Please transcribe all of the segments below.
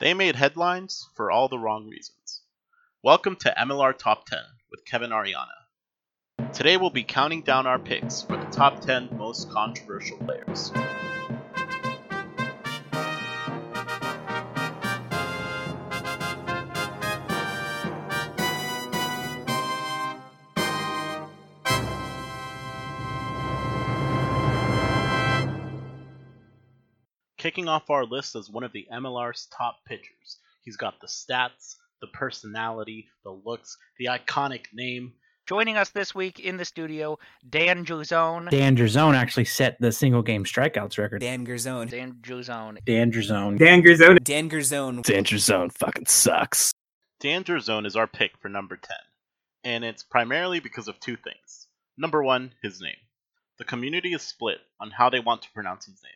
They made headlines for all the wrong reasons. Welcome to MLR Top 10 with Kevin Ariana. Today we'll be counting down our picks for the top 10 most controversial players. Kicking off our list as one of the MLR's top pitchers. He's got the stats, the personality, the looks, the iconic name. Joining us this week in the studio, Dan Juzone. Dan Gerzone actually set the single game strikeouts record. Dan Gerzone. Dan Juzone. Dan Gerzone. Dan Gerzone. Dan Gerzone. Dan Gerzone fucking sucks. Dan Gerzone is our pick for number 10, and it's primarily because of two things. Number one, his name. The community is split on how they want to pronounce his name,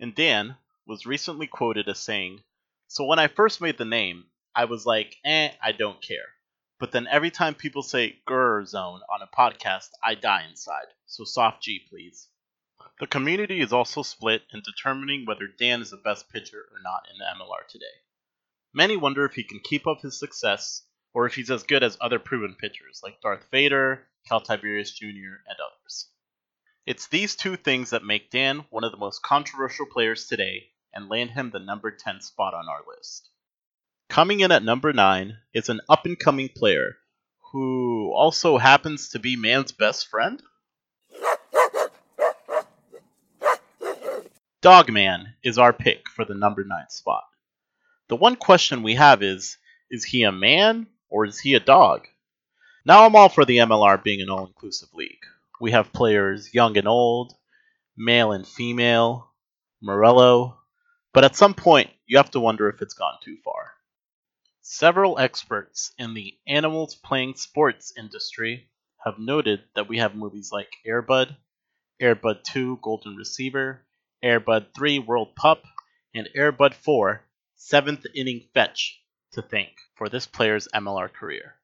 and Dan was recently quoted as saying, So when I first made the name, I was like, eh, I don't care. But then every time people say grr zone on a podcast, I die inside. So soft G, please. The community is also split in determining whether Dan is the best pitcher or not in the MLR today. Many wonder if he can keep up his success, or if he's as good as other proven pitchers like Darth Vader, Cal Tiberius Jr., and others. It's these two things that make Dan one of the most controversial players today and land him the number 10 spot on our list. Coming in at number 9 is an up and coming player who also happens to be man's best friend. Dogman is our pick for the number 9 spot. The one question we have is is he a man or is he a dog? Now I'm all for the MLR being an all inclusive league. We have players young and old, male and female, Morello, but at some point you have to wonder if it's gone too far. Several experts in the animals playing sports industry have noted that we have movies like Airbud, Airbud 2 Golden Receiver, Airbud 3 World Pup, and Airbud 4 Seventh Inning Fetch to thank for this player's MLR career.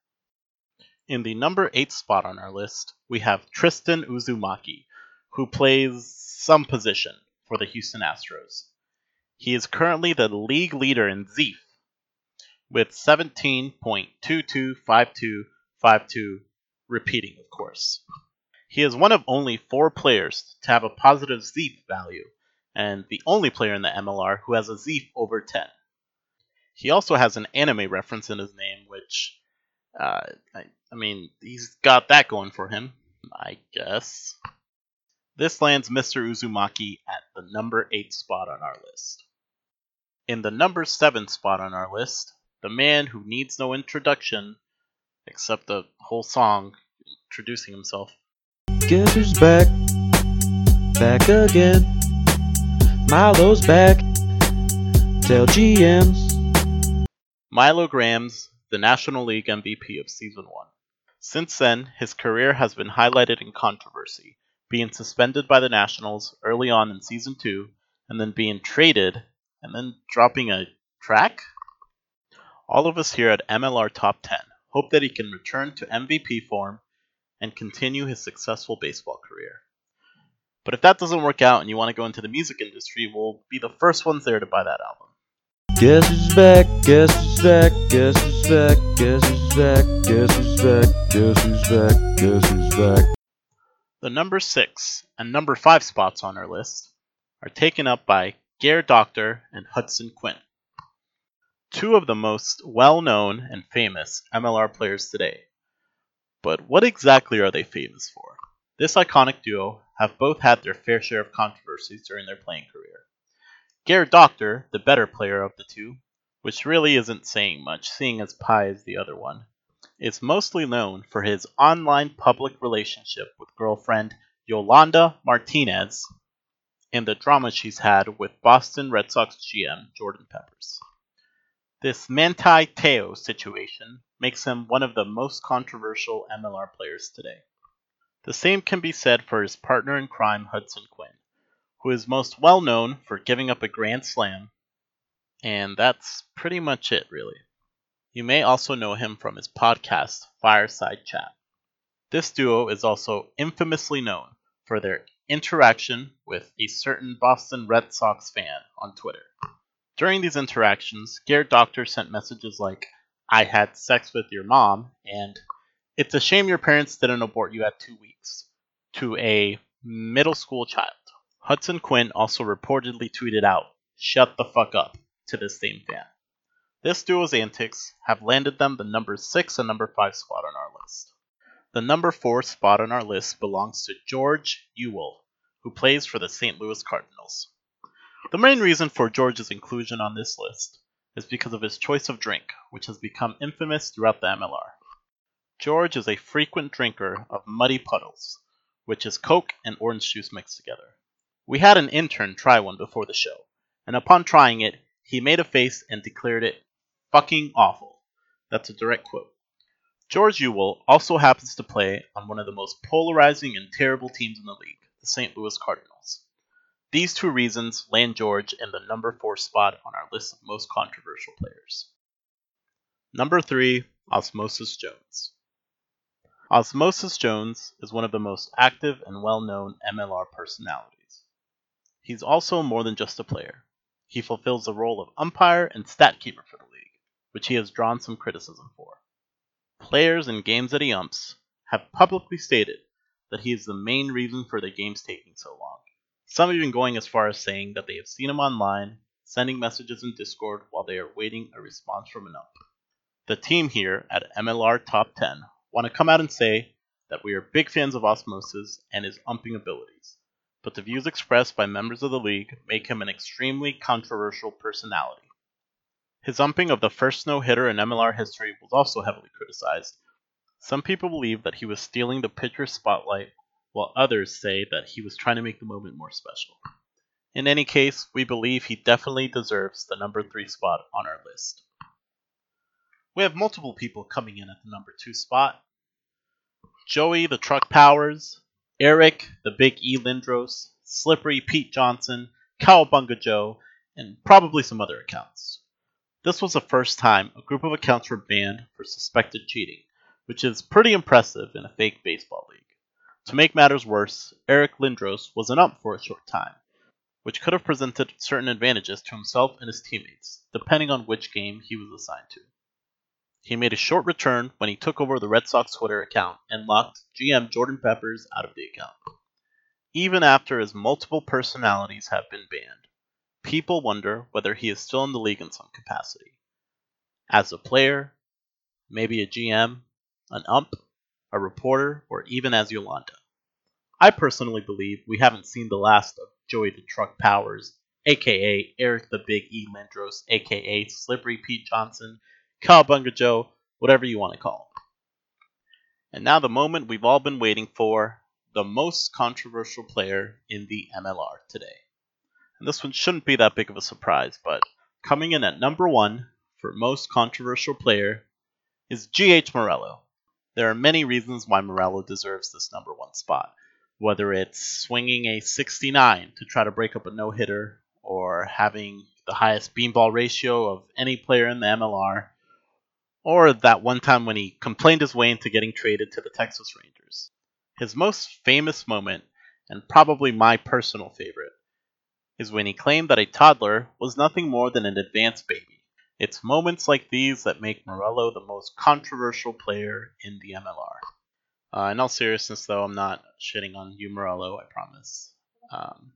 In the number 8 spot on our list, we have Tristan Uzumaki, who plays some position for the Houston Astros. He is currently the league leader in ZEEF with 17.225252, repeating, of course. He is one of only four players to have a positive ZEEF value, and the only player in the MLR who has a ZEEF over 10. He also has an anime reference in his name, which, uh, I, I mean, he's got that going for him, I guess. This lands Mr. Uzumaki at the number 8 spot on our list. In the number 7 spot on our list, the man who needs no introduction, except the whole song introducing himself. Guess who's back? Back again. Milo's back. Tell GMs. Milo Grams, the National League MVP of Season 1. Since then, his career has been highlighted in controversy, being suspended by the Nationals early on in Season 2, and then being traded, and then dropping a track? All of us here at MLR Top 10 hope that he can return to MVP form and continue his successful baseball career. But if that doesn't work out and you want to go into the music industry, we'll be the first ones there to buy that album. Guess who's back? Guess who's back? Guess back? Guess who's back? Guess who's back? Guess who's back? Guess who's back? The number 6 and number 5 spots on our list are taken up by Gare Doctor and Hudson Quinn. Two of the most well known and famous MLR players today. But what exactly are they famous for? This iconic duo have both had their fair share of controversies during their playing career. Gare Doctor, the better player of the two, which really isn't saying much, seeing as Pi is the other one, is mostly known for his online public relationship with girlfriend Yolanda Martinez and the drama she's had with Boston Red Sox GM Jordan Peppers. This Manti Teo situation makes him one of the most controversial MLR players today. The same can be said for his partner in crime, Hudson Quinn, who is most well known for giving up a grand slam, and that's pretty much it, really. You may also know him from his podcast, Fireside Chat. This duo is also infamously known for their interaction with a certain Boston Red Sox fan on Twitter. During these interactions, Garrett Doctor sent messages like, I had sex with your mom, and it's a shame your parents didn't abort you at two weeks, to a middle school child. Hudson Quinn also reportedly tweeted out, Shut the fuck up, to this same fan. This duo's antics have landed them the number 6 and number 5 spot on our list. The number 4 spot on our list belongs to George Ewell, who plays for the St. Louis Cardinals. The main reason for George's inclusion on this list is because of his choice of drink, which has become infamous throughout the MLR. George is a frequent drinker of muddy puddles, which is Coke and orange juice mixed together. We had an intern try one before the show, and upon trying it, he made a face and declared it fucking awful. That's a direct quote. George Ewell also happens to play on one of the most polarizing and terrible teams in the league, the St. Louis Cardinals. These two reasons land George in the number 4 spot on our list of most controversial players. Number 3, Osmosis Jones. Osmosis Jones is one of the most active and well known MLR personalities. He's also more than just a player. He fulfills the role of umpire and stat keeper for the league, which he has drawn some criticism for. Players in games that he umps have publicly stated that he is the main reason for the games taking so long. Some even going as far as saying that they have seen him online, sending messages in Discord while they are waiting a response from an ump. The team here at MLR Top 10 want to come out and say that we are big fans of Osmosis and his umping abilities, but the views expressed by members of the league make him an extremely controversial personality. His umping of the first no hitter in MLR history was also heavily criticized. Some people believe that he was stealing the pitcher's spotlight, while others say that he was trying to make the moment more special. In any case, we believe he definitely deserves the number 3 spot on our list. We have multiple people coming in at the number 2 spot, Joey the Truck Powers, Eric the Big E Lindros, Slippery Pete Johnson, Cowabunga Joe, and probably some other accounts. This was the first time a group of accounts were banned for suspected cheating, which is pretty impressive in a fake baseball league. To make matters worse, Eric Lindros was an ump for a short time, which could have presented certain advantages to himself and his teammates, depending on which game he was assigned to. He made a short return when he took over the Red Sox Twitter account and locked GM Jordan Peppers out of the account. Even after his multiple personalities have been banned, people wonder whether he is still in the league in some capacity. As a player, maybe a GM, an ump, a reporter, or even as Yolanda. I personally believe we haven't seen the last of Joey the Truck Powers, aka Eric the Big E Lindros, aka Slippery Pete Johnson, Cowabunga Joe, whatever you want to call him. And now the moment we've all been waiting for the most controversial player in the MLR today. And this one shouldn't be that big of a surprise, but coming in at number one for most controversial player is GH Morello. There are many reasons why Morello deserves this number one spot, whether it's swinging a 69 to try to break up a no hitter, or having the highest beanball ratio of any player in the MLR, or that one time when he complained his way into getting traded to the Texas Rangers. His most famous moment, and probably my personal favorite, is when he claimed that a toddler was nothing more than an advanced baby. It's moments like these that make Morello the most controversial player in the MLR. Uh, in all seriousness, though, I'm not shitting on you, Morello, I promise. Um,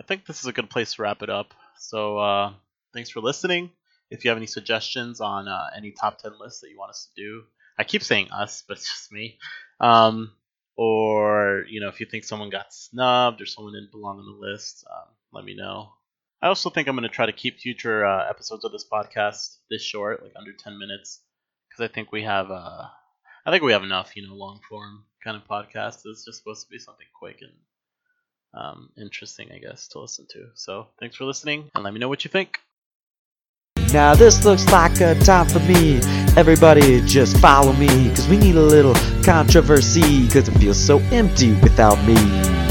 I think this is a good place to wrap it up. So, uh, thanks for listening. If you have any suggestions on uh, any top 10 lists that you want us to do, I keep saying us, but it's just me. Um, or, you know, if you think someone got snubbed or someone didn't belong on the list, um, let me know. I also think I'm going to try to keep future uh, episodes of this podcast this short, like under 10 minutes, because I think we have, uh, I think we have enough, you know, long form kind of podcast. It's just supposed to be something quick and um, interesting, I guess, to listen to. So thanks for listening, and let me know what you think. Now this looks like a time for me. Everybody just follow me, cause we need a little controversy, cause it feels so empty without me.